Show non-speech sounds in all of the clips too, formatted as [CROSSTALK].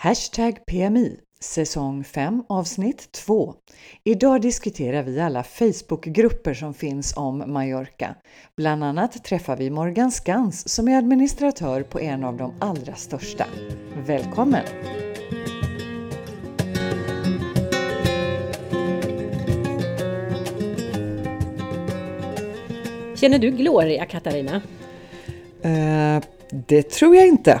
Hashtag PMI säsong 5 avsnitt 2. Idag diskuterar vi alla Facebookgrupper som finns om Mallorca. Bland annat träffar vi Morgan Skans som är administratör på en av de allra största. Välkommen! Känner du Gloria, Katarina? Eh, det tror jag inte.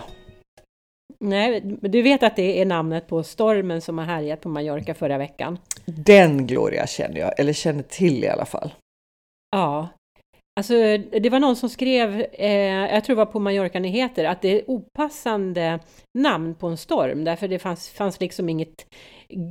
Nej, du vet att det är namnet på stormen som har härjat på Mallorca förra veckan? Den Gloria känner jag, eller känner till i alla fall. Ja. Alltså, det var någon som skrev, eh, jag tror det var på Mallorca Nyheter, att det är opassande namn på en storm, därför det fanns, fanns liksom inget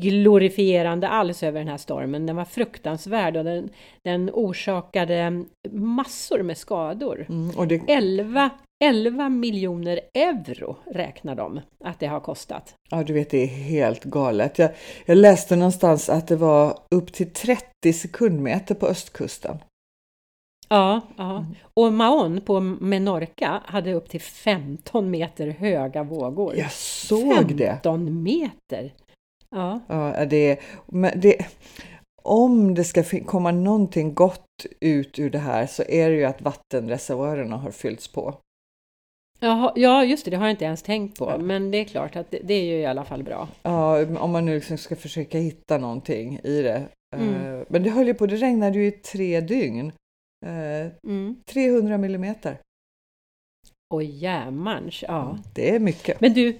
glorifierande alls över den här stormen. Den var fruktansvärd och den, den orsakade massor med skador. Mm, det... 11 11 miljoner euro räknar de att det har kostat. Ja, du vet, det är helt galet. Jag, jag läste någonstans att det var upp till 30 sekundmeter på östkusten. Ja, ja. Och Maon på Menorca hade upp till 15 meter höga vågor. Jag såg 15 det! 15 meter! Ja, ja det, det, om det ska komma någonting gott ut ur det här så är det ju att vattenreservoarerna har fyllts på. Jaha, ja, just det, det har jag inte ens tänkt på. Ja. Men det är klart att det, det, är ju i alla fall bra. Ja, om man nu liksom ska försöka hitta någonting i det. Mm. Uh, men det höll ju på, det regnade ju i tre dygn. Uh, mm. 300 millimeter. Oj jämans, ja. Det är mycket. Men du,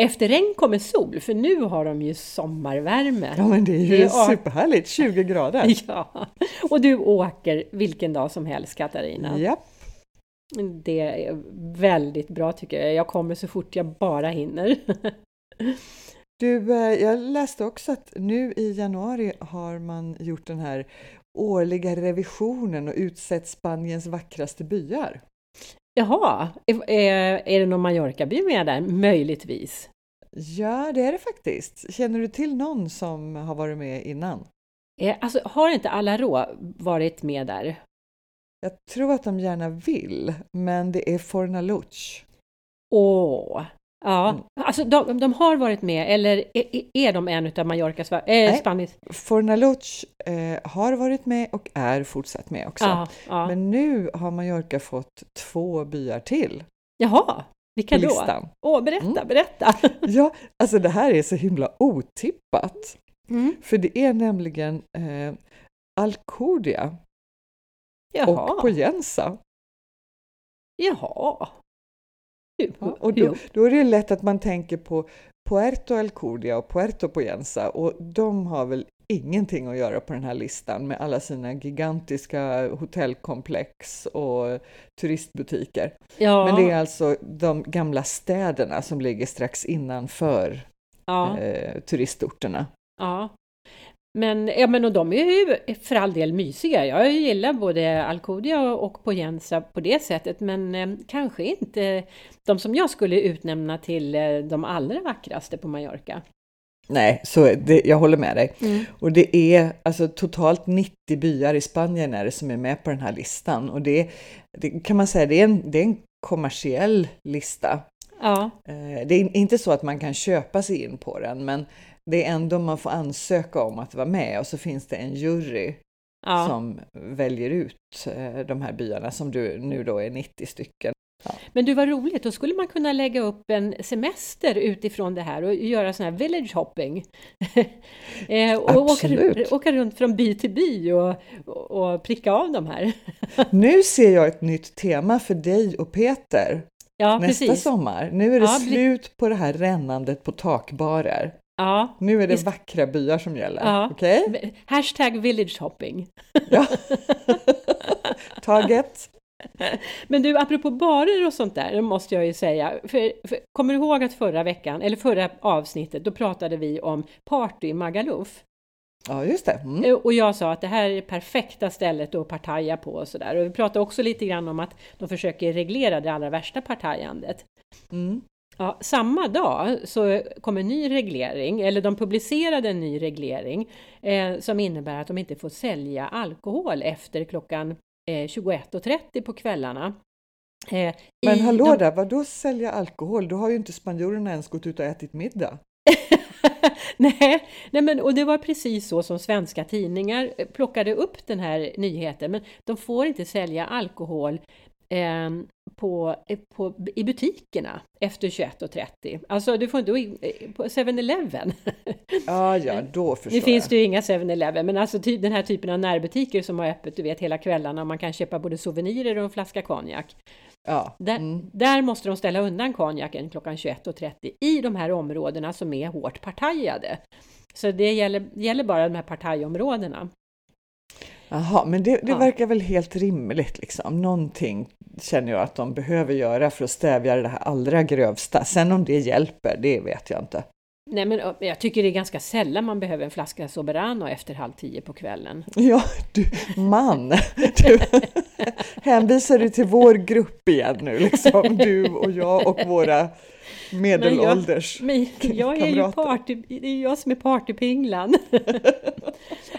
efter regn kommer sol, för nu har de ju sommarvärme. Ja, men det är ju det är superhärligt, 20 grader. [LAUGHS] ja, och du åker vilken dag som helst, Katarina. Ja. Det är väldigt bra tycker jag. Jag kommer så fort jag bara hinner. [LAUGHS] Du, eh, jag läste också att nu i januari har man gjort den här årliga revisionen och utsett Spaniens vackraste byar. Jaha, är, är det någon Mallorca-by med där? Möjligtvis? Ja, det är det faktiskt. Känner du till någon som har varit med innan? Eh, alltså, har inte Alarå varit med där? Jag tror att de gärna vill, men det är Fornaluch. Åh! Ja, mm. alltså de, de, har varit med, eller är, är de en av Mallorcas, eh, Spaniens? Fornaluch eh, har varit med och är fortsatt med också. Ja, ja. Men nu har Mallorca fått två byar till. Jaha, vilka då? Åh, berätta, mm. berätta! [LAUGHS] ja, alltså det här är så himla otippat. Mm. För det är nämligen eh, Alcudia Jaha. och Poyensa. Jaha. Ja, och då, då, är det lätt att man tänker på Puerto Alcudia och Puerto Poyensa och de har väl ingenting att göra på den här listan med alla sina gigantiska hotellkomplex och turistbutiker. Ja. Men det är alltså de gamla städerna som ligger strax innanför ja. eh, turistorterna. Ja, men, ja, men och de är ju för all del mysiga. Jag gillar både Alcudia och Poyensa på det sättet, men eh, kanske inte de som jag skulle utnämna till eh, de allra vackraste på Mallorca. Nej, så det, jag håller med dig. Mm. Och det är alltså totalt 90 byar i Spanien är det som är med på den här listan och det, det kan man säga, det är en, det är en kommersiell lista. Ja. Eh, det är inte så att man kan köpa sig in på den, men det är ändå man får ansöka om att vara med och så finns det en jury ja. som väljer ut eh, de här byarna som du nu då är 90 stycken. Ja. Men du, var roligt, då skulle man kunna lägga upp en semester utifrån det här och göra sån här village hopping. [LAUGHS] eh, och åka, åka, runt från by till by och, och pricka av de här. [LAUGHS] nu ser jag ett nytt tema för dig och Peter ja, nästa precis. sommar. Nu är det ja, slut på det här rännandet på takbarer. Ja, nu är det vackra byar som gäller. Ja. Okay? Hashtag villagehopping. Ja. [LAUGHS] Taget. Men du, apropå barer och sånt där, måste jag ju säga. För, för, kommer du ihåg att förra veckan, eller förra avsnittet, då pratade vi om party i Magaluf? Ja, just det. Mm. Eh, och jag sa att det här är perfekta stället att partaja på och sådär. Och vi pratade också lite grann om att de försöker reglera det allra värsta partajandet. Mm. Ja, samma dag så kom en ny reglering, eller de publicerade en ny reglering eh, som innebär att de inte får sälja alkohol efter klockan eh, 21.30 på kvällarna. Eh, Men hallå de... där, vadå sälja alkohol? Då har ju inte spanjorerna ens gått ut och ätit middag. [LAUGHS] nej, nej men, och det var precis så som svenska tidningar plockade upp den här nyheten. Men de får inte sälja alkohol eh, på, på, i butikerna efter 21.30. Alltså du får inte på 7-Eleven. [LAUGHS] Ja, ja, då förstår Nu finns det ju inga 7-Eleven, men alltså ty, den här typen av närbutiker som har öppet, du vet, hela kvällarna och man kan köpa både souvenirer och en flaska konjak. Ja. Där, mm. där, måste de ställa undan konjaken klockan 21.30 i de här områdena som är hårt partajade. Så det gäller, gäller bara de här partajområdena. Jaha, men det, det ja. verkar väl helt rimligt liksom. Någonting känner jag att de behöver göra för att stävja det här allra grövsta. Sen om det hjälper, det vet jag inte. Nej, men jag tycker det är ganska sällan man behöver en flaska Soberano efter halv tio på kvällen. [LAUGHS] Ja, du man! Du, [LAUGHS] hänvisar du till vår grupp igen nu, liksom [LAUGHS] du och jag och våra medelålders men jag, men jag är ju party, det är jag som är partypinglan.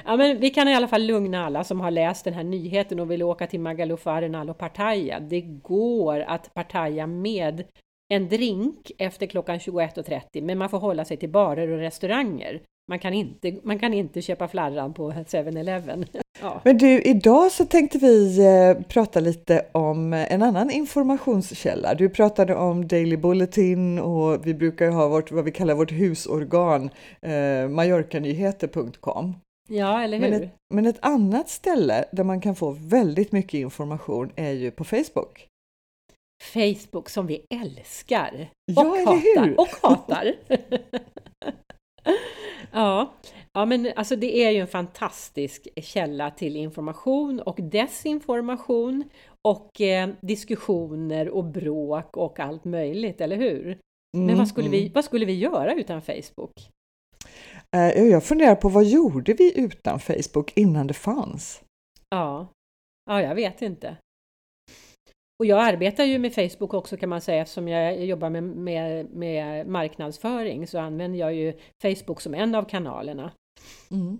Ja, men vi kan i alla fall lugna alla som har läst den här nyheten och vill åka till Magaluf Arenal och partaja. Det går att partaja med en drink efter klockan 21.30 men man får hålla sig till barer och restauranger. Man kan inte, man kan inte köpa flarran på 7-Eleven. Ja. Men du, idag så tänkte vi eh, prata lite om en annan informationskälla. Du pratade om Daily Bulletin och vi brukar ha vårt, vad vi kallar vårt husorgan, eh, mallorcanyheter.com. Ja, eller hur? Men ett, men ett annat ställe där man kan få väldigt mycket information är ju på Facebook. Facebook som vi älskar och ja, hatar. Och hatar. [LAUGHS] ja. ja, men alltså det är ju en fantastisk källa till information och desinformation och eh, diskussioner och bråk och allt möjligt, eller hur? Mm, men vad skulle, mm. vi, vad skulle vi göra utan Facebook? Uh, jag funderar på vad gjorde vi utan Facebook innan det fanns? Ja, ja jag vet inte. Och jag arbetar ju med Facebook också kan man säga eftersom jag jobbar med, med, med marknadsföring så använder jag ju Facebook som en av kanalerna. Mm.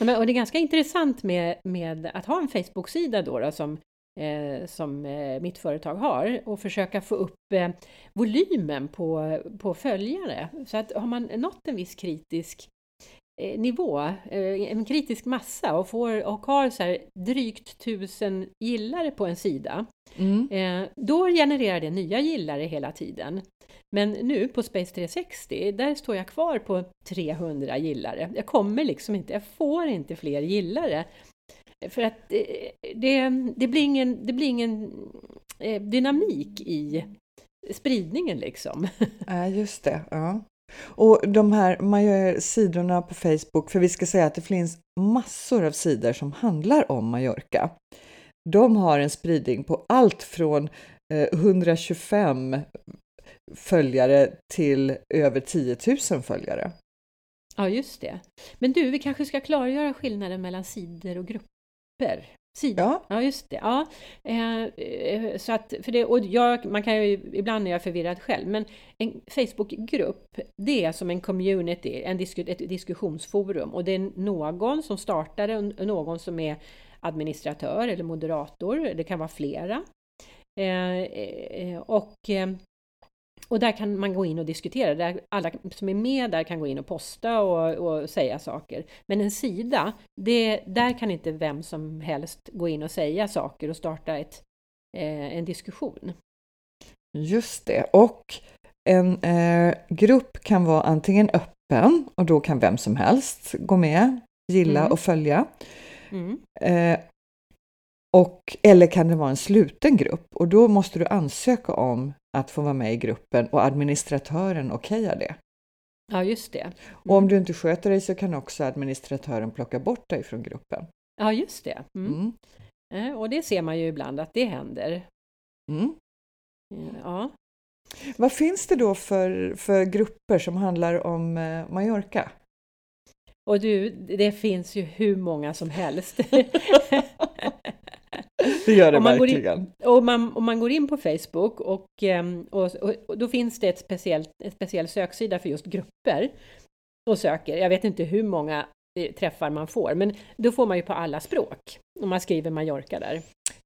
Men, och det är ganska intressant med, med att ha en Facebook-sida då, då som, eh, som eh, mitt företag har och försöka få upp eh, volymen på, på följare. Så att har man nått en viss kritisk Eh, nivå, eh, en kritisk massa och, får, och har så här drygt tusen gillare på en sida, mm. Eh, då genererar det nya gillare hela tiden. Men nu på Space 360, där står jag kvar på 300 gillare. Jag kommer liksom inte, jag får inte fler gillare. För att det, det, blir ingen, det blir ingen dynamik i spridningen liksom. [LAUGHS] Ja, just det. Ja. Och de här man gör sidorna på Facebook, för vi ska säga att det finns massor av sidor som handlar om Mallorca. De har en spridning på allt från eh, 125 följare till över 10 000 följare. Ja, just det. Men du, vi kanske ska klargöra skillnaden mellan sidor och grupper. Sida. Ja. ja, just det. Ja. Eh, eh, så att, för det, och jag, man kan ju, ibland är jag förvirrad själv, men en Facebookgrupp, det är som en community, en disk, ett diskussionsforum och det är någon som startar det, någon som är administratör eller moderator, det kan vara flera. Eh, eh och eh, och där kan man gå in och diskutera, där alla som är med där kan gå in och posta och, och säga saker. Men en sida, det, där kan inte vem som helst gå in och säga saker och starta ett, eh, en diskussion. Just det, och en eh, grupp kan vara antingen öppen och då kan vem som helst gå med, gilla mm. och följa. Mm. Eh, och, eller kan det vara en sluten grupp och då måste du ansöka om att få vara med i gruppen och administratören okejar det. Ja, just det. Mm. Och om mm. du inte sköter dig så kan också administratören plocka bort dig från gruppen. Ja, just det. Mm. Mm. Eh, och det ser man ju ibland att det händer. Mm. Eh, ja. Vad finns det då för, för grupper som handlar om eh, Mallorca? Och du, det finns ju hur många som helst. [LAUGHS] [LAUGHS] Det gör det man verkligen. In, och man, om man går in på Facebook och, ehm, och, och, och, då finns det ett speciellt, en speciell söksida för just grupper och söker. Jag vet inte hur många eh, träffar man får, men då får man ju på alla språk om man skriver Mallorca där.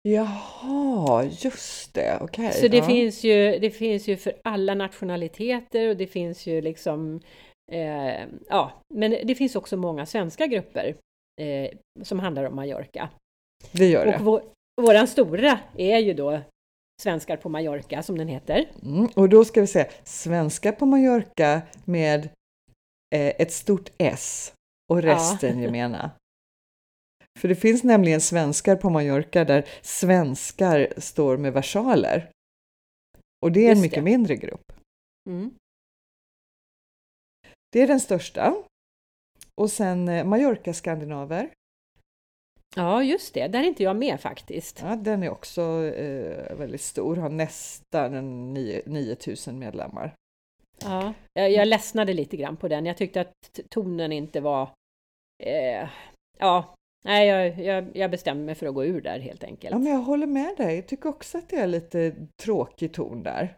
Jaha, just det. Okej. Så det, ja. finns ju, det finns ju för alla nationaliteter och det finns ju liksom eh, ja, men det finns också många svenska grupper eh, som handlar om Mallorca. Det gör det. Och vår, våran stora är ju då Svenskar på Mallorca som den heter. Mm, och då ska vi säga svenska på Mallorca med eh, ett stort S och resten Ja. gemena. [LAUGHS] För det finns nämligen svenskar på Mallorca där svenskar står med versaler. Och det är en Just mycket det. mindre grupp. Mm. Det är den största. Och sen eh, Mallorca-skandinaver. Ja, just det. Där är inte jag med faktiskt. Ja, den är också eh, väldigt stor, har nästan en 9 9000 medlemmar. Ja, jag, jag ledsnade lite grann på den. Jag tyckte att tonen inte var... Eh, ja, nej, jag, jag, jag bestämde mig för att gå ur där helt enkelt. Ja, men jag håller med dig. Jag tycker också att det är lite tråkig ton där.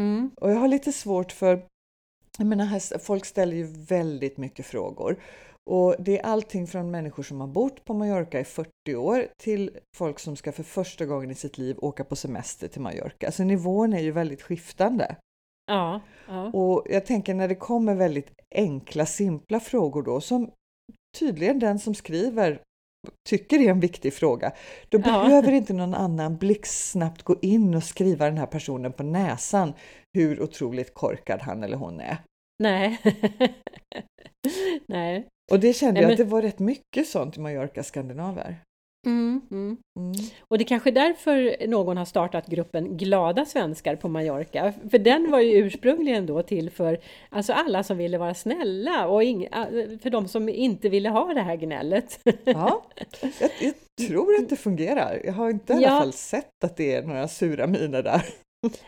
Mm. Och jag har lite svårt för, jag menar, här, folk ställer ju väldigt mycket frågor. Och det är allting från människor som har bott på Mallorca i 40 år till folk som ska för första gången i sitt liv åka på semester till Mallorca. Så nivån är ju väldigt skiftande. Ja, ja. Och jag tänker när det kommer väldigt enkla, simpla frågor då som tydligen den som skriver tycker är en viktig fråga, då Ja. behöver inte någon annan blixtsnabbt gå in och skriva den här personen på näsan hur otroligt korkad han eller hon är. Nej. [LAUGHS] [LAUGHS] Nej. Och det kände Nej, jag att det var rätt mycket sånt i Mallorca skandinaver. Mm, mm. Mm. Och det är kanske är därför någon har startat gruppen Glada svenskar på Mallorca. För den var ju ursprungligen då till för alltså alla som ville vara snälla och för de som inte ville ha det här gnället. Ja, jag, jag tror att det fungerar. Jag har inte i alla Ja. fall sett att det är några sura miner där.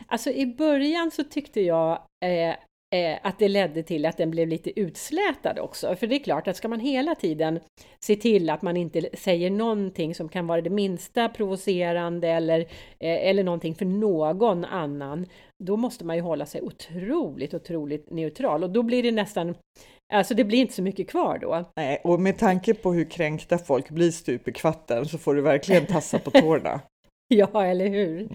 Alltså i början så tyckte jag eh, eh, att det ledde till att den blev lite utslätad också. För det är klart att ska man hela tiden se till att man inte säger någonting som kan vara det minsta provocerande eller, eh, eller någonting för någon annan, då måste man ju hålla sig otroligt, otroligt neutral och då blir det nästan, alltså det blir inte så mycket kvar då. Nej, och med tanke på hur kränkta folk blir stup i kvatten så får du verkligen tassa på tårna. [LAUGHS] Ja, eller hur?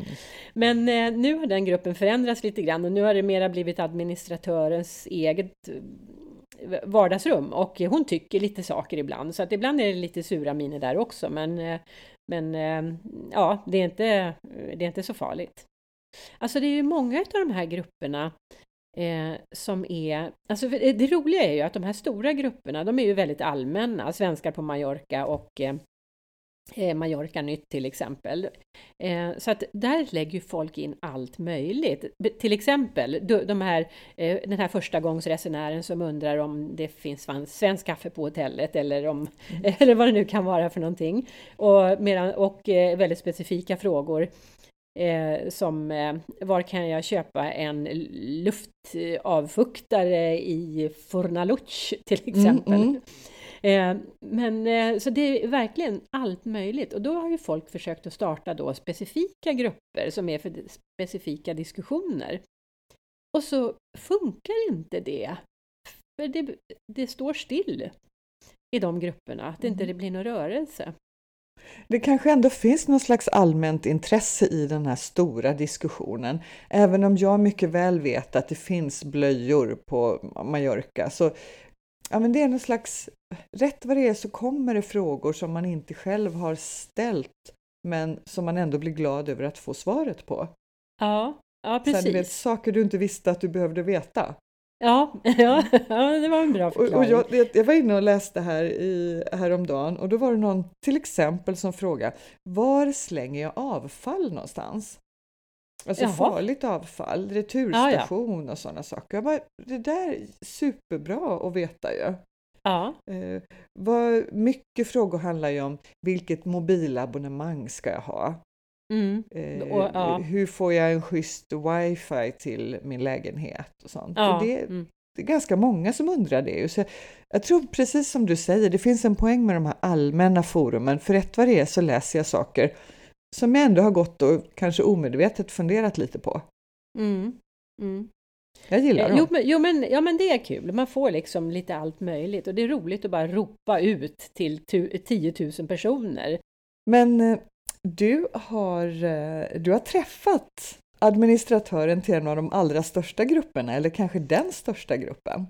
Men eh, nu har den gruppen förändrats lite grann och nu har det mera blivit administratörens eget eh, vardagsrum och hon tycker lite saker ibland så att ibland är det lite sura miner där också men, eh, men eh, ja, det är, inte, det är inte så farligt. Alltså det är ju många av de här grupperna eh, som är, alltså det roliga är ju att de här stora grupperna, de är ju väldigt allmänna, svenskar på Mallorca och eh, eh, Mallorca Nytt till exempel. Eh, så att där lägger folk in allt möjligt. Till exempel de, här, eh, den här första gångsresenären som undrar om det finns svensk kaffe på hotellet eller, om, [LAUGHS] eller vad det nu kan vara för någonting. Och, medan, och eh, väldigt specifika frågor. Eh, som eh, var kan jag köpa en luftavfuktare i Fornaluch till exempel. mm. Eh, men eh, så det är verkligen allt möjligt och då har ju folk försökt att starta då specifika grupper som är för specifika diskussioner. Och så funkar inte det. För det, det står still i de grupperna, att det inte Mm. blir någon rörelse. Det kanske ändå finns någon slags allmänt intresse i den här stora diskussionen. Även om jag mycket väl vet att det finns blöjor på Mallorca så ja, men det är någon slags, rätt vad det är så kommer det frågor som man inte själv har ställt men som man ändå blir glad över att få svaret på. Ja, ja Så här, du vet, precis. saker du inte visste att du behövde veta. Ja, [LAUGHS] ja, ja, det var en bra Och, förklaring. och jag, jag- jag var inne och läste här i, häromdagen och då var det någon till exempel som frågade var slänger jag avfall någonstans? Alltså Jaha. farligt avfall, returstation och sådana saker. Jag bara, det där är superbra att veta ju. Ja, Eh, vad, mycket frågor handlar ju om vilket mobilabonnemang ska jag ha? mm, Eh, Och, ja. Hur får jag en schysst wifi till min lägenhet? och sånt. ja, Och det, mm. det är ganska många som undrar det. Så jag tror precis som du säger, det finns en poäng med de här allmänna forumen. För rätt vad det är så läser jag saker som jag ändå har gått och kanske omedvetet funderat lite på. Mm, mm. Jag gillar Eh, dem. Jo men, jo, men, ja, men det är kul. Man får liksom lite allt möjligt och det är roligt att bara ropa ut till tu- 10 000 personer. Men eh, du har, eh, du har träffat administratören till en av de allra största grupperna, eller kanske den största gruppen.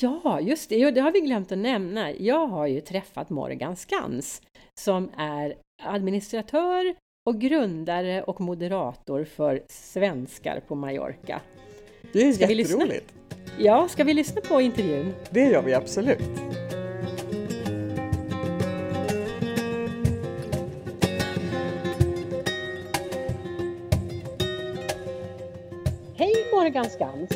Ja, just det, det har vi glömt att nämna. Jag har ju träffat Morgan Skans som är administratör och grundare och moderator för Svenskar på Mallorca. Det är ska jätteroligt! Ja, ska vi lyssna på intervjun? Det gör vi absolut! Hej Morgan Skans!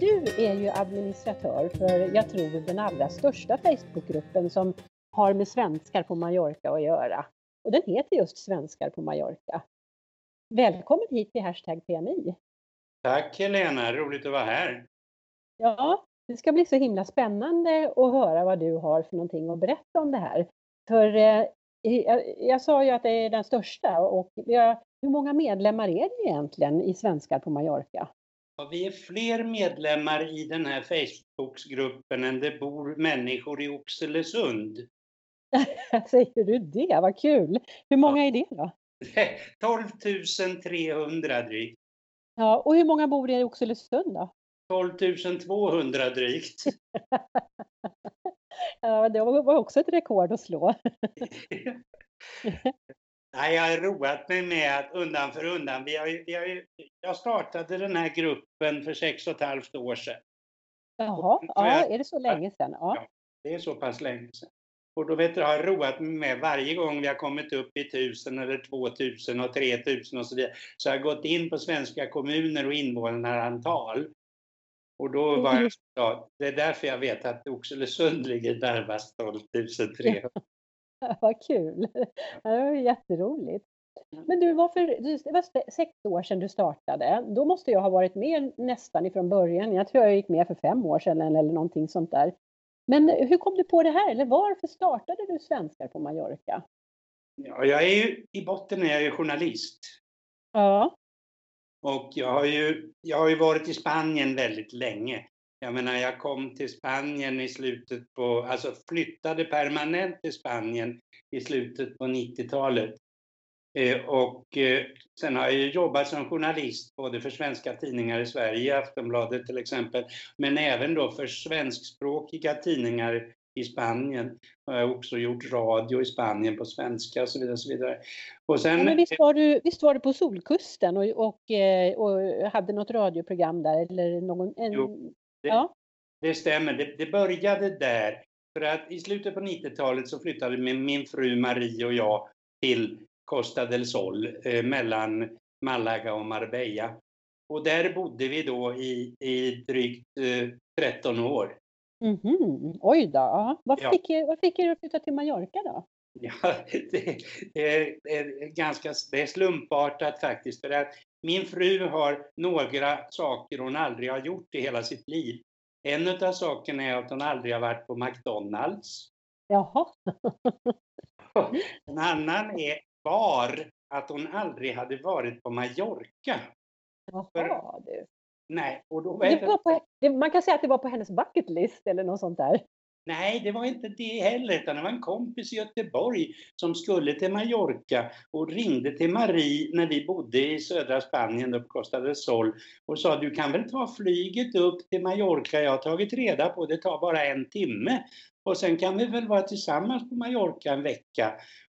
Du är ju administratör för, jag tror, den allra största Facebookgruppen som har med svenskar på Mallorca att göra. Och den heter just Svenskar på Mallorca. Välkommen hit till Hashtag PMI! Tack Helena, roligt att vara här! Ja, det ska bli så himla spännande att höra vad du har för någonting att berätta om det här. För eh, jag, jag, sa ju att det är den största och hur många medlemmar är det egentligen i Svenskar på Mallorca? Ja, vi är fler medlemmar i den här Facebookgruppen än det bor människor i Oxelösund. [LAUGHS] Säger du det? Vad kul! Hur många är det då? [LAUGHS] 12 300 drygt. Ja, och hur många bor i Oxelösund då? 12 200 drygt. [LAUGHS] ja, det var också ett rekord att slå. [LAUGHS] Nej, jag har roat mig med att undan för undan, vi har, vi har, jag startade den här gruppen för sex och ett halvt år sedan. Jaha, ja, är det så länge sedan? Ja. ja. det är så pass länge sedan. Och då vet du, har jag roat mig med varje gång vi har kommit upp i tusen eller två tusen och tre tusen och så vidare, så har jag gått in på svenska kommuner och invånarantal. Och då var jag, ja, det är därför jag vet att Oxelösund ligger närmast 12 300. [LAUGHS] Vad kul! Det var jätteroligt. Men du, varför, det var sex år sedan du startade. Då måste jag ha varit med nästan ifrån början. Jag tror jag gick med för fem år sedan eller någonting sånt där. Men hur kom du på det här? Eller varför startade du Svenskar på Mallorca? Ja, jag är ju, I botten är jag ju journalist. Ja. Och jag har, ju, jag har ju varit i Spanien väldigt länge. Jag menar, jag kom till Spanien i slutet på, alltså flyttade permanent till Spanien i slutet på 90-talet. Eh, och eh, sen har jag jobbat som journalist både för svenska tidningar i Sverige, Aftonbladet till exempel, men även då för svenskspråkiga tidningar i Spanien. Jag har också gjort radio i Spanien på svenska och så vidare. Och så vidare. Och sen, ja, visst, var du, visst var du på Solkusten och, och, eh, och hade något radioprogram där? Eller någon, en, jo, det, ja. det stämmer. Det, det, började där. För att i slutet på 90-talet så flyttade min, min fru Marie och jag till Costa del Sol eh, mellan Malaga och Marbella. Och där bodde vi då i, i drygt eh, 13 år. Mm -hmm. Oj då, ja. vad, fick, ja. vad fick er att flytta till Mallorca då? Ja, [LAUGHS] det, det, är ganska det är slumpartat faktiskt. För att min fru har några saker hon aldrig har gjort i hela sitt liv. En av sakerna är att hon aldrig har varit på McDonalds. Jaha. [LAUGHS] En annan är var att hon aldrig hade varit på Mallorca. Jaha, För, du. Nej, och då det var på, man kan säga att det var på hennes bucket list eller något sånt där. Nej, det var inte det heller, utan det var en kompis i Göteborg som skulle till Mallorca och ringde till Marie när vi bodde i södra Spanien, upp Costa del Sol, och sa du kan väl ta flyget upp till Mallorca, jag har tagit reda på det tar bara en timme och sen kan vi väl vara tillsammans på Mallorca en vecka.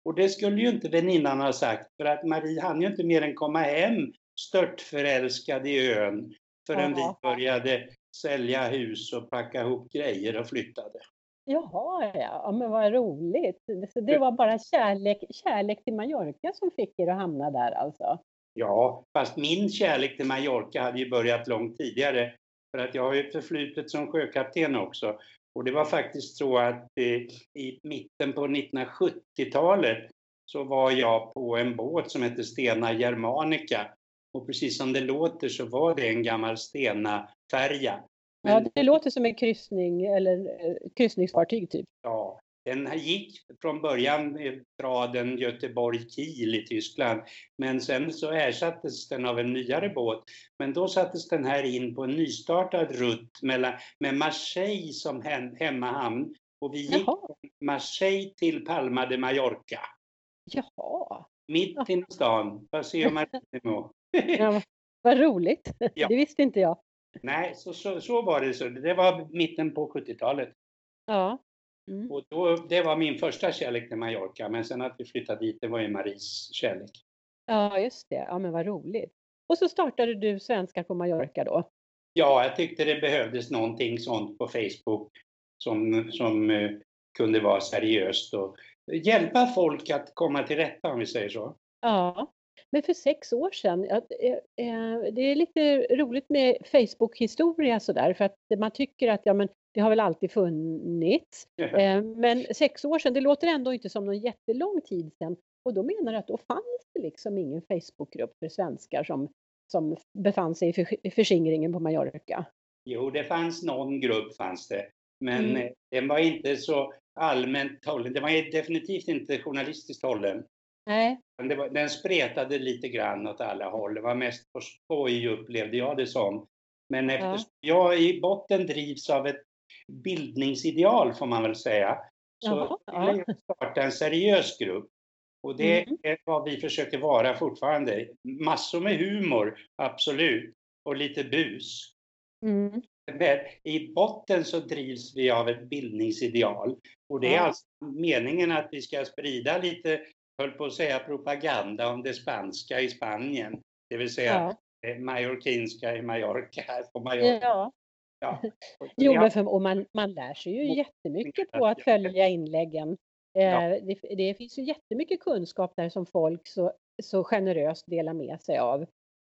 Och det skulle ju inte väninnan ha sagt, för att Marie hann ju inte mer än komma hem störtförälskad i ön förrän Jaha. vi började sälja hus och packa ihop grejer och flyttade. Jaha, ja, men vad roligt. Så det var bara kärlek, kärlek till Mallorca som fick er att hamna där alltså? Ja, fast min kärlek till Mallorca hade ju börjat långt tidigare. För att jag har ju förflutet som sjökapten också. Och det var faktiskt så att eh, i mitten på 1970-talet så var jag på en båt som hette Stena Germanica. Och precis som det låter så var det en gammal Stena-färja. Ja, det låter som en kryssning eller eh, kryssningsfartyg typ. Ja, den gick från början traden Göteborg-Kiel i Tyskland, men sen så ersattes den av en nyare båt. Men då sattes den här in på en nystartad rutt mellan, med Marseille som hem, hemmahamn. Och vi gick Jaha. från Marseille till Palma de Mallorca. Jaha. mitt i stan, Paseo [LAUGHS] Maritimo. Ja, vad roligt! Ja. Det visste inte jag. Nej, så, så, så var det. Så. Det var mitten på 70-talet. Ja. Mm. Och då, det var min första kärlek till Mallorca, men sen att vi flyttade dit, det var ju Maries kärlek. Ja, just det. Ja, men vad roligt. Och så startade du Svenskar på Mallorca då? Ja, jag tyckte det behövdes någonting sånt på Facebook som, som eh, kunde vara seriöst och hjälpa folk att komma till rätta, om vi säger så. Ja. Men för sex år sedan, eh, eh, det är lite roligt med Facebook-historia sådär, för att man tycker att ja, men det har väl alltid funnits. Eh, men sex år sedan, det låter ändå inte som någon jättelång tid sedan. Och då menar du att då fanns det liksom ingen Facebookgrupp för svenskar som, som befann sig i för- i förskingringen på Mallorca? Jo, det fanns någon grupp, fanns det. Men Mm. eh, den var inte så allmänt hållen. Den var definitivt inte journalistiskt hållen. Nej. Var, den spretade lite grann åt alla håll. Det var mest på skoj upplevde jag det som. Men eftersom jag i botten drivs av ett bildningsideal får man väl säga, så Jaha, ja. starta en seriös grupp. Och det Mm. är vad vi försöker vara fortfarande. Massor med humor, absolut. Och lite bus. Mm. Men i botten så drivs vi av ett bildningsideal. Och det är alltså meningen att vi ska sprida lite, höll på att säga propaganda om det spanska i Spanien. Det vill säga Ja. eh, mallorquinska i Mallorca, på Mallorca. ja. Ja. [LAUGHS] Jo, men för, och man, man lär sig ju jättemycket på att följa inläggen. Eh, Ja. det, det finns ju jättemycket kunskap där som folk så, så generöst delar med sig av.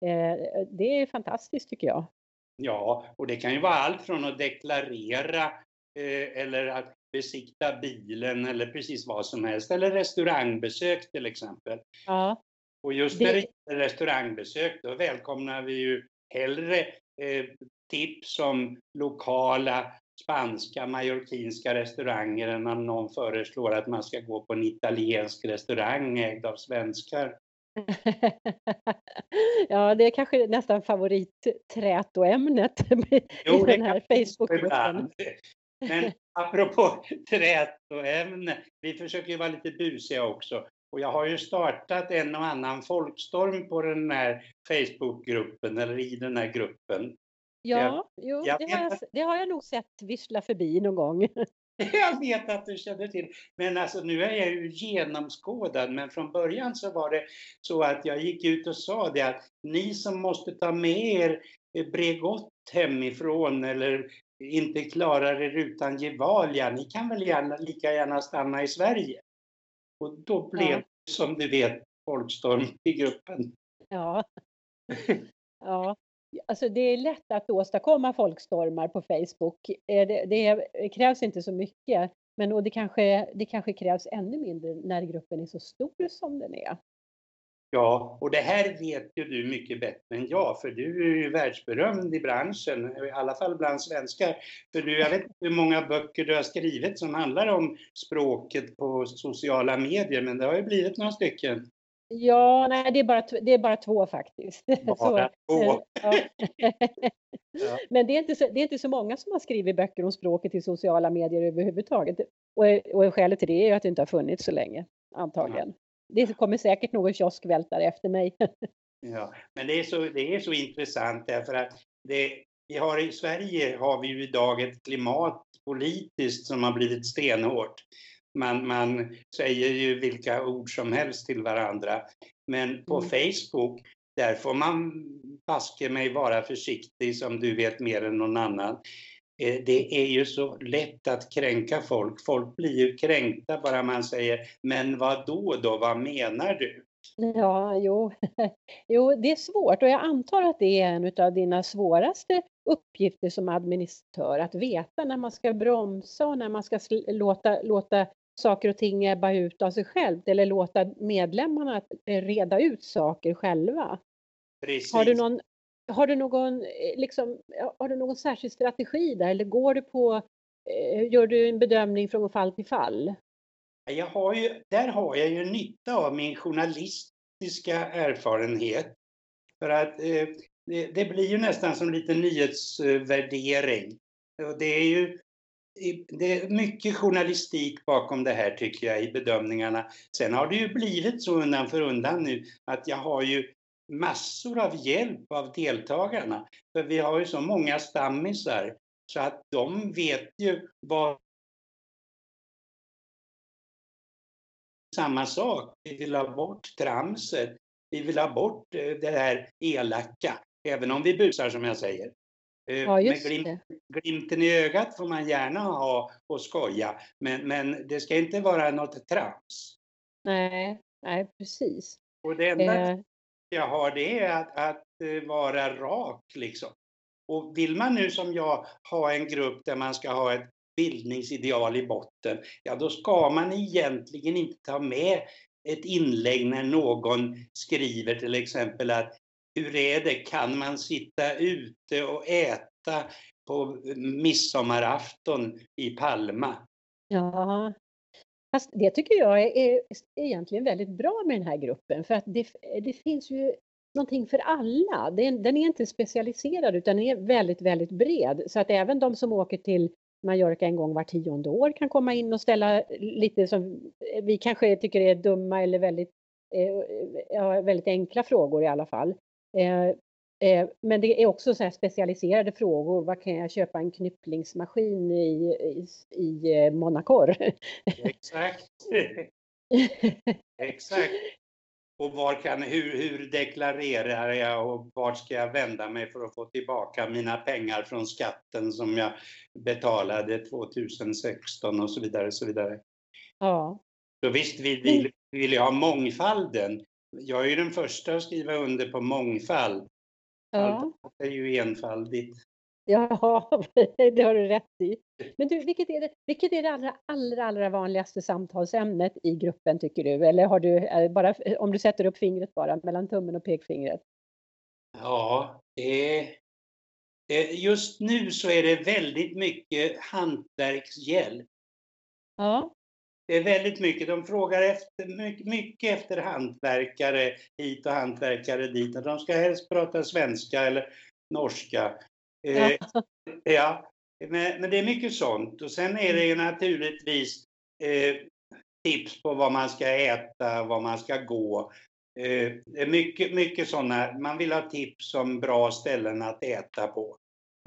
Eh, det är fantastiskt tycker jag. Ja, och det kan ju vara allt från att deklarera eh, eller att besikta bilen eller precis vad som helst. Eller restaurangbesök till exempel. Ja, Och just Det- när det gäller restaurangbesök, då välkomnar vi ju hellre tips om lokala spanska, mallorquinska restauranger än om någon föreslår att man ska gå på en italiensk restaurang ägd av svenskar. [LAUGHS] ja det är kanske nästan favoritträtoämnet i [LAUGHS] den här Facebookgruppen. Men apropå trätoämne, vi försöker ju vara lite busiga också. Och jag har ju startat en och annan folkstorm på den här Facebookgruppen, eller i den här gruppen. Ja, jo, det, har jag, det har jag nog sett vissla förbi någon gång. [LAUGHS] Jag vet att du känner till. Men alltså nu är jag ju genomskådad. Men från början så var det så att jag gick ut och sa det att ni som måste ta med er eh, Bregott hemifrån eller inte klarar er utan Gevalia, ni kan väl gärna, lika gärna stanna i Sverige. Och då blev Ja. som du vet folkstorm i gruppen. Ja. [LAUGHS] ja. Alltså det är lätt att åstadkomma folkstormar på Facebook. Eh, det, det eh, krävs inte så mycket. Men och det, kanske, det kanske krävs ännu mindre när gruppen är så stor som den är. Ja, och det här vet ju du mycket bättre än jag, för du är ju världsberömd i branschen, i alla fall bland svenskar. För du, jag vet inte hur många böcker du har skrivit som handlar om språket på sociala medier, men det har ju blivit några stycken. Ja, nej, det är bara, det är bara två faktiskt. [LAUGHS] Bara två. eh, ja. [LAUGHS] Ja. Men det är, inte så, det är inte så många som har skrivit böcker om språket i sociala medier överhuvudtaget. Och, och skälet till det är ju att det inte har funnits så länge, antagligen. Det kommer säkert någon kioskvältare efter mig. [LAUGHS] Ja, men det är så, det är så intressant därför att det, vi har i Sverige har vi ju idag ett klimat politiskt som har blivit stenhårt. Man, man säger ju vilka ord som helst till varandra. Men på Mm. Facebook, där får man baske mig vara försiktig som du vet mer än någon annan. Eh, Det är ju så lätt att kränka folk. Folk blir ju kränkta bara man säger Men vad då då, vad menar du? Ja, jo. [LAUGHS] jo, det är svårt och jag antar att det är en av dina svåraste uppgifter som administratör, att veta när man ska bromsa och när man ska låta, låta saker och ting ebba ut av sig självt eller låta medlemmarna eh, reda ut saker själva. Precis. Har du någon, har du någon, eh, liksom, har du någon särskild strategi där eller går du på, eh, gör du en bedömning från fall till fall? Jag har ju, där har jag ju nytta av min journalistiska erfarenhet. För att eh, det, det blir ju nästan som lite nyhetsvärdering. Och det är ju det är mycket journalistik bakom det här tycker jag i bedömningarna. Sen har det ju blivit så undan för undan nu att jag har ju massor av hjälp av deltagarna. För vi har ju så många stammisar så att de vet ju vad samma sak. Vi vill ha bort tramset. Vi vill ha bort eh, det här elaka. Även om vi busar som jag säger. Eh, Ja, just Men glimt, glimten i ögat får man gärna ha och skoja. Men, men det ska inte vara något trams. Nej, nej, precis. Och det enda Eh, jag har det är att, att eh, vara rak liksom. Och vill man nu som jag ha en grupp där man ska ha ett bildningsideal i botten, ja då ska man egentligen inte ta med ett inlägg när någon skriver till exempel att hur är det, kan man sitta ute och äta på midsommarafton i Palma? Ja, fast det tycker jag är, är egentligen väldigt bra med den här gruppen för att det, det finns ju någonting för alla. Den, den är inte specialiserad utan den är väldigt, väldigt bred så att även de som åker till Mallorca en gång var tionde år kan komma in och ställa lite som vi kanske tycker är dumma eller väldigt, eh, ja, väldigt enkla frågor i alla fall. Eh, eh, men det är också så här specialiserade frågor. Vad kan jag köpa en knypplingsmaskin i, i, i eh, Monacor? Exakt. Exakt. Och var kan, hur, hur deklarerar jag och vart ska jag vända mig för att få tillbaka mina pengar från skatten som jag betalade 2016 och så vidare. Och så vidare. ja, Så visst vill vi vill jag ha mångfalden. Jag är ju den första att skriva under på mångfald. ja, Allt är ju enfaldigt. ja, [LAUGHS] det har du rätt i. Men du, vilket är det, vilket är det allra, allra, allra vanligaste samtalsämnet i gruppen tycker du? Eller har du eh, bara, om du sätter upp fingret bara, mellan tummen och pekfingret? Ja, det, just nu så är det väldigt mycket hantverkshjälp. Ja, Det är väldigt mycket. De frågar efter, mycket, mycket efter hantverkare hit och hantverkare dit. Och de ska helst prata svenska eller norska. Eh, ja, [LAUGHS] men, men det är mycket sånt. Och sen är det ju naturligtvis eh, tips på vad man ska äta, vad man ska gå. Eh, det är mycket, mycket sådana. Man vill ha tips om bra ställen att äta på.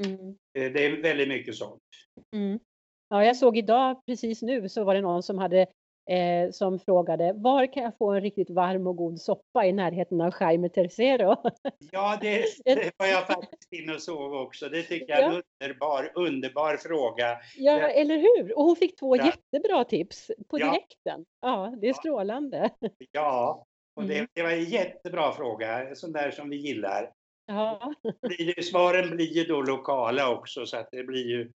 mm. Eh, det är väldigt mycket sånt. Mm. Ja, jag såg idag, precis nu, så var det någon som hade eh, som frågade var kan jag få en riktigt varm och god soppa i närheten av Jaime Tercero? Ja, det, [LAUGHS] det var jag faktiskt inne och såg också. Det tycker jag är en underbar, underbar fråga. Ja, Ja. eller hur? Och hon fick två Ja. jättebra tips på Ja. direkten. Ja, det är strålande. Ja, och det, Mm. det var en jättebra fråga, sån där som vi gillar. Ja, Svaren blir ju då lokala också, så att det blir ju...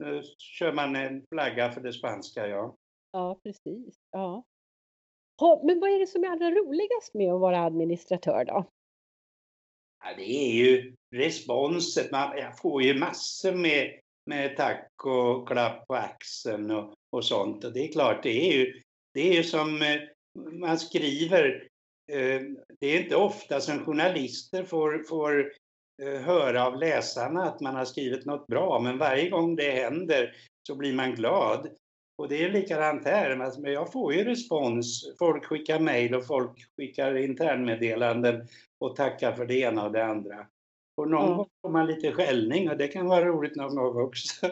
Nu kör man en flagga för det spanska, ja. ja precis. Ja. Ha, men vad är det som är allra roligast med att vara administratör då? ja det är ju responset. Man, jag får ju massor med, med tack och klapp på axeln och, och sånt. Och det är klart, det är ju, det är ju som eh, man skriver. eh, Det är inte ofta som journalister får, får eh, höra av läsarna att man har skrivit något bra, men varje gång det händer så blir man glad. Och det är likadant här, alltså, men jag får ju respons. Folk skickar mejl och folk skickar internmeddelanden och tackar för det ena och det andra. Och någon gång får man lite skällning och det kan vara roligt någon gång också.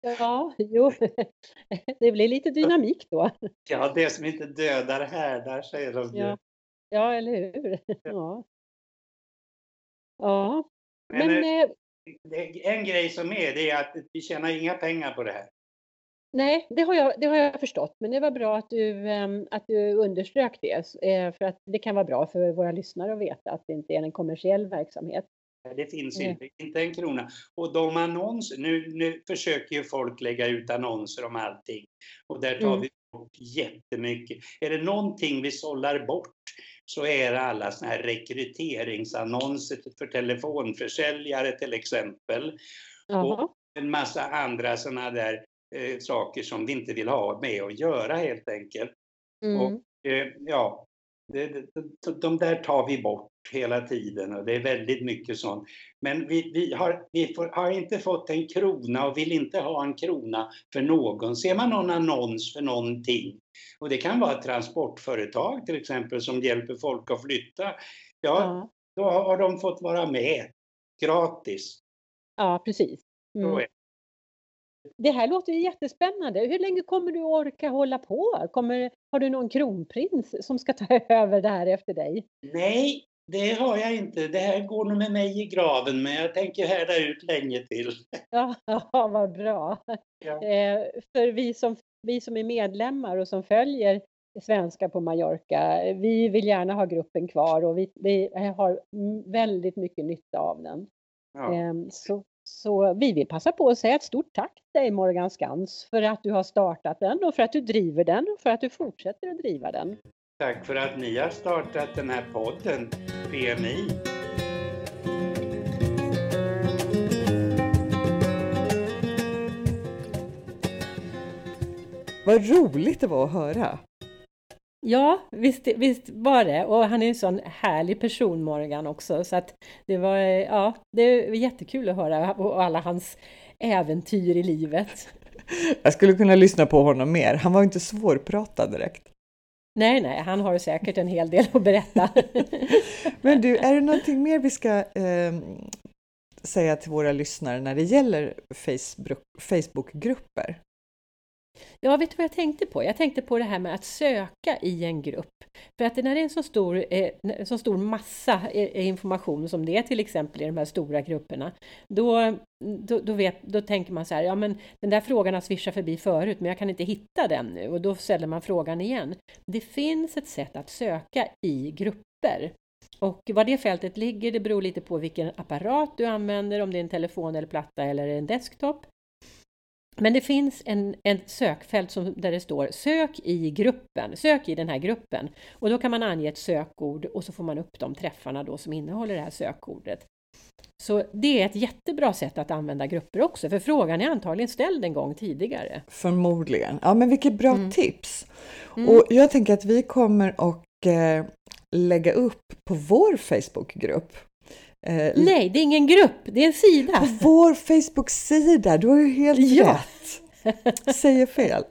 Ja, jo, [LAUGHS] det blir lite dynamik då. Ja, det som inte dödar härdar, säger de ju. Ja, ja eller hur? Ja. Ja, Men, men eh, eh, en grej som är, det är att vi tjänar inga pengar på det här. nej, det har, jag, det har jag förstått, men det var bra att du, ehm, att du underströk det, eh, för att det kan vara bra för våra lyssnare att veta att det inte är en kommersiell verksamhet. Det finns Nej. inte, inte en krona. Och de annonser, nu, nu försöker ju folk lägga ut annonser om allting. Och där tar Mm. vi bort jättemycket. Är det någonting vi sållar bort så är det alla såna här rekryteringsannonser för telefonförsäljare till exempel. Jaha. En massa andra sådana där eh, saker som vi inte vill ha med att göra helt enkelt. Mm. Eh, ja, det, det, de där tar vi bort. Hela tiden och det är väldigt mycket sånt. Men vi, vi, har, vi får, har inte fått en krona och vill inte ha en krona för någon. Ser man någon annons för någonting, och det kan vara ett transportföretag till exempel som hjälper folk att flytta, ja, ja. då har de fått vara med gratis. Ja, precis. Mm. Det här låter ju jättespännande. Hur länge kommer du orka hålla på? Kommer, har du någon kronprins som ska ta [LAUGHS] över det här efter dig? Nej, det har jag inte. Det här går nog med mig i graven, men jag tänker härda ut länge till. [LAUGHS] Ja, vad bra. Ja. Eh, för vi som, vi som är medlemmar och som följer Svenska på Mallorca, vi vill gärna ha gruppen kvar och vi, vi har väldigt mycket nytta av den. Ja. Ehm, så, så vi vill passa på att säga ett stort tack till dig Morgan Skans för att du har startat den och för att du driver den och för att du fortsätter att driva den. Tack för att ni har startat den här podden, PMI. Vad roligt det var att höra! Ja, visst, visst var det. Och han är en sån härlig person, Morgan, också. Så att det var, ja, det var jättekul att höra och alla hans äventyr i livet. Jag skulle kunna lyssna på honom mer. Han var inte svårpratad direkt. Nej, nej, han har säkert en hel del att berätta. [LAUGHS] Men du, är det någonting mer vi ska eh, säga till våra lyssnare när det gäller Facebook, Facebookgrupper? Ja, vet du vad jag tänkte på? Jag tänkte på det här med att söka i en grupp. För att när det är en så stor, eh, så stor massa eh, information som det är till exempel i de här stora grupperna, då, då, då, vet, då tänker man så här, ja men den där frågan har svischat förbi förut, men jag kan inte hitta den nu och då ställer man frågan igen. Det finns ett sätt att söka i grupper. Och var det fältet ligger, det beror lite på vilken apparat du använder, om det är en telefon eller platta eller en desktop. Men det finns en, en sökfält som, där det står sök i gruppen, sök i den här gruppen. Och då kan man ange ett sökord och så får man upp de träffarna då som innehåller det här sökordet. Så det är ett jättebra sätt att använda grupper också, för frågan är antagligen ställd en gång tidigare. Förmodligen. Ja, men vilket bra mm. tips! Mm. Och jag tänker att vi kommer att eh, lägga upp på vår Facebookgrupp Nej, det är ingen grupp, det är en sida. På vår Facebook-sida, du har ju helt ja. rätt. Säger fel.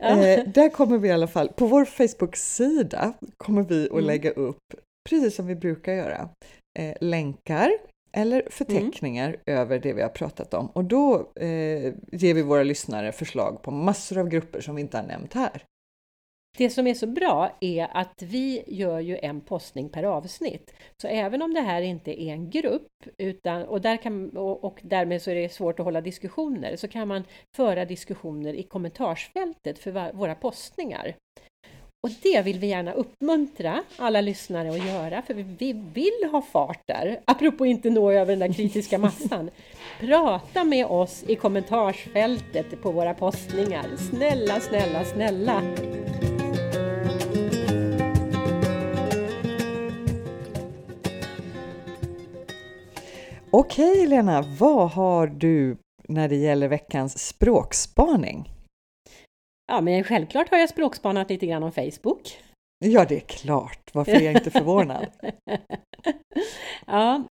Ja. Eh, där kommer vi i alla fall, på vår Facebook-sida kommer vi att mm. lägga upp, precis som vi brukar göra, eh, länkar eller förteckningar mm. över det vi har pratat om. Och då eh, ger vi våra lyssnare förslag på massor av grupper som vi inte har nämnt här. Det som är så bra är att vi gör ju en postning per avsnitt. Så även om det här inte är en grupp utan, och, där kan, och, och därmed så är det svårt att hålla diskussioner så kan man föra diskussioner i kommentarsfältet för våra postningar. Och det vill vi gärna uppmuntra alla lyssnare att göra, för vi vill ha fart där. [LAUGHS] Apropå inte nå över den där kritiska massan. Prata med oss i kommentarsfältet på våra postningar. Snälla, snälla, snälla! Okej Lena, vad har du när det gäller veckans språkspaning? Ja, men självklart har jag språkspanat lite grann om Facebook. Ja, det är klart. Varför är jag inte förvånad? [LAUGHS] ja,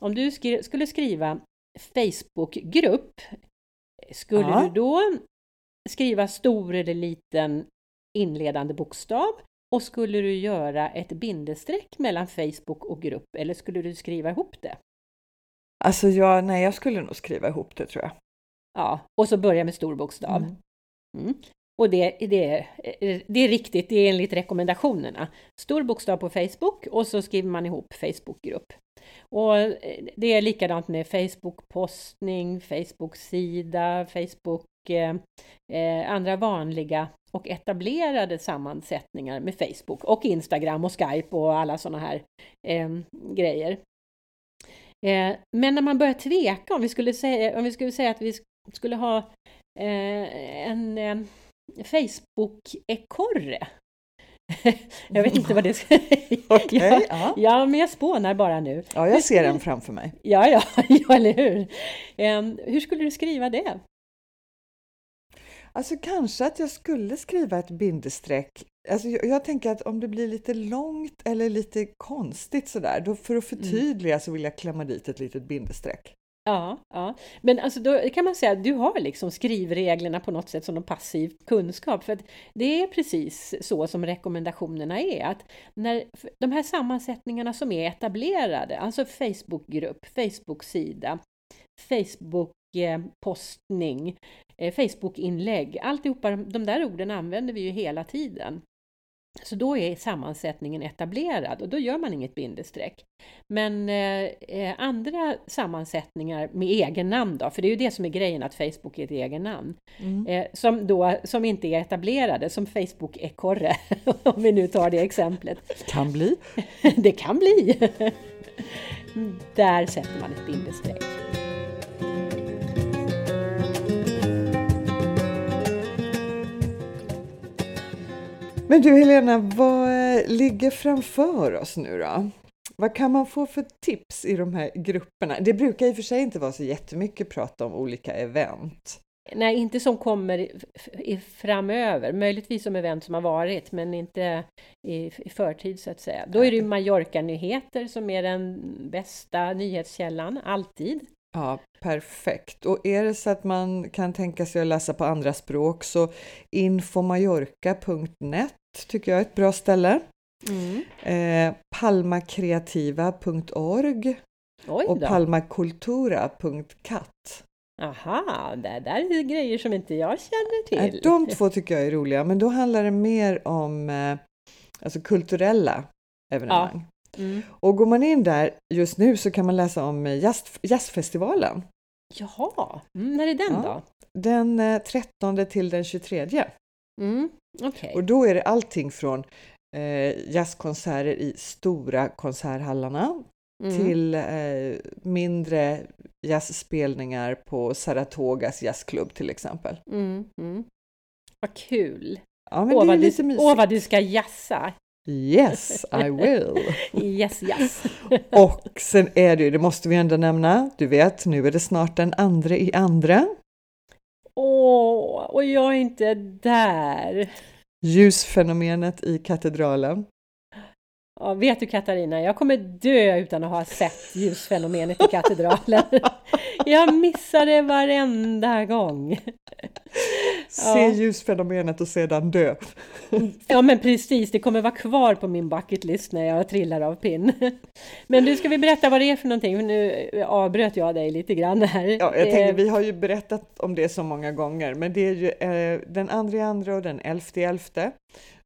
om du skri skulle skriva Facebookgrupp, skulle ja. du då skriva stor eller liten inledande bokstav och skulle du göra ett bindestreck mellan Facebook och grupp eller skulle du skriva ihop det? Alltså jag, nej, jag skulle nog skriva ihop det tror jag. Ja, och så börja med stor bokstav. Mm. Mm. Och det, det, det är riktigt, det är enligt rekommendationerna. Stor bokstav på Facebook och så skriver man ihop Facebookgrupp. Och det är likadant med Facebook-postning, Facebook-sida, Facebook, eh, eh, andra vanliga och etablerade sammansättningar med Facebook och Instagram och Skype och alla sådana här eh, grejer. Eh, men när man börjar tveka, om vi skulle säga, om vi skulle säga att vi skulle ha eh, en eh, Facebook-ekorre. [LAUGHS] jag vet inte vad det ska... [LAUGHS] okay, [LAUGHS] ja, ja. ja, men jag spånar bara nu. Ja, jag ser den framför mig. Ja, ja, ja eller hur. Hur skulle du skriva det? Alltså kanske att jag skulle skriva ett bindestreck alltså jag, jag, tänker att om det blir lite långt eller lite konstigt sådär, då för att mm. förtydliga mm. så vill jag klämma dit ett litet bindestreck. Ja, ja, men alltså då kan man säga att du har liksom skrivreglerna på något sätt som en passiv kunskap. För att det är precis så som rekommendationerna är. Att när de här sammansättningarna som är etablerade, alltså Facebookgrupp, Facebook-sida, Facebook-postning, eh, Facebook-inlägg, alltihopa de där orden använder vi ju hela tiden. Så då är sammansättningen etablerad och då gör man inget bindestreck. Men eh, eh, andra sammansättningar med egen namn då, för det är ju det som är grejen att Facebook är ett egen namn, mm. eh, som, då, som inte är etablerade, som Facebook-ekorre, [LAUGHS] om vi nu tar det exemplet. Kan bli. [LAUGHS] det kan bli. [LAUGHS] Där sätter man ett bindestreck. Men du Helena, vad ligger framför oss nu då? Vad kan man få för tips i de här grupperna? Det brukar i och för sig inte vara så jättemycket prat om olika event. Nej, inte som kommer framöver. Möjligtvis som event som har varit, men inte i, i förtid så att säga. Då är det ju Mallorca-nyheter som är den bästa nyhetskällan, alltid. Ja, perfekt. Och är det så att man kan tänka sig att läsa på andra språk så infomajorka.net tycker jag är ett bra ställe. Mm. Eh, palmakreativa.org och palmakultura.kat. Aha, det där är grejer som inte jag känner till. De två tycker jag är roliga, men då handlar det mer om eh, alltså kulturella evenemang. Mm. Och går man in där just nu så kan man läsa om jazz, jazzfestivalen. Jaha, mm, när är den ja. då? Den 13 eh, till den 23. Mm, okay. Och då är det allting från eh, jazzkonserter i stora konserthallarna mm. till eh, mindre jazzspelningar på Saratogas jazzklubb till exempel. Mm, mm. Vad kul! Ja, men åh, det är lite mysigt. Åh, vad du ska jazza! Yes, I [LAUGHS] will! yes, yes! [LAUGHS] och sen är det ju, det måste vi ändå nämna, du vet, nu är det snart den andra i andra. Åh, och jag är inte där! Ljusfenomenet i katedralen. Ja, vet du Katarina, jag kommer dö utan att ha sett ljusfenomenet i katedralen. [LAUGHS] jag missar det varenda gång. Se ja. ljusfenomenet och sedan dö. ja men precis, det kommer vara kvar på min bucketlist när jag trillar av pinn. Men du, ska vi berätta vad det är för någonting? Nu avbröt jag dig lite grann här. Ja, jag tänkte, eh, vi har ju berättat om det så många gånger, men det är ju eh, den andra andra och den elfte elfte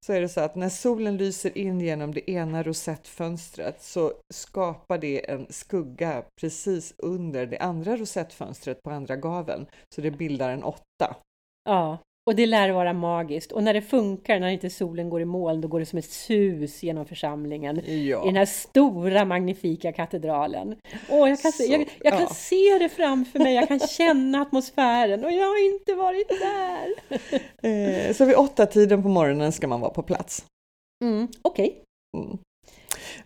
så är det så att när solen lyser in genom det ena rosettfönstret så skapar det en skugga precis under det andra rosettfönstret på andra gaveln, så det bildar en åtta. Ja, och det lär vara magiskt. Och när det funkar, när inte solen går i moln, då går det som ett sus genom församlingen ja. i den här stora magnifika katedralen. Åh, jag kan, se, jag, jag kan ja. se det framför mig, jag kan känna atmosfären och jag har inte varit där. [LAUGHS] Eh, så vid åtta tiden på morgonen ska man vara på plats. Mm, Okej. Okay. Mm.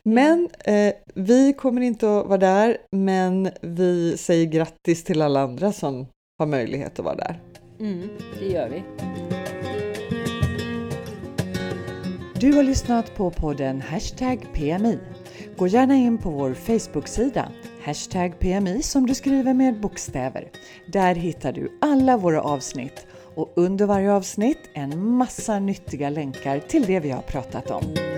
Men eh, vi kommer inte att vara där, men vi säger grattis till alla andra som har möjlighet att vara där. Mm, det gör vi. Du har lyssnat på podden Hashtag PMI. Gå gärna in på vår Facebook-sida Hashtag PMI som du skriver med bokstäver. Där hittar du alla våra avsnitt och under varje avsnitt en massa nyttiga länkar till det vi har pratat om.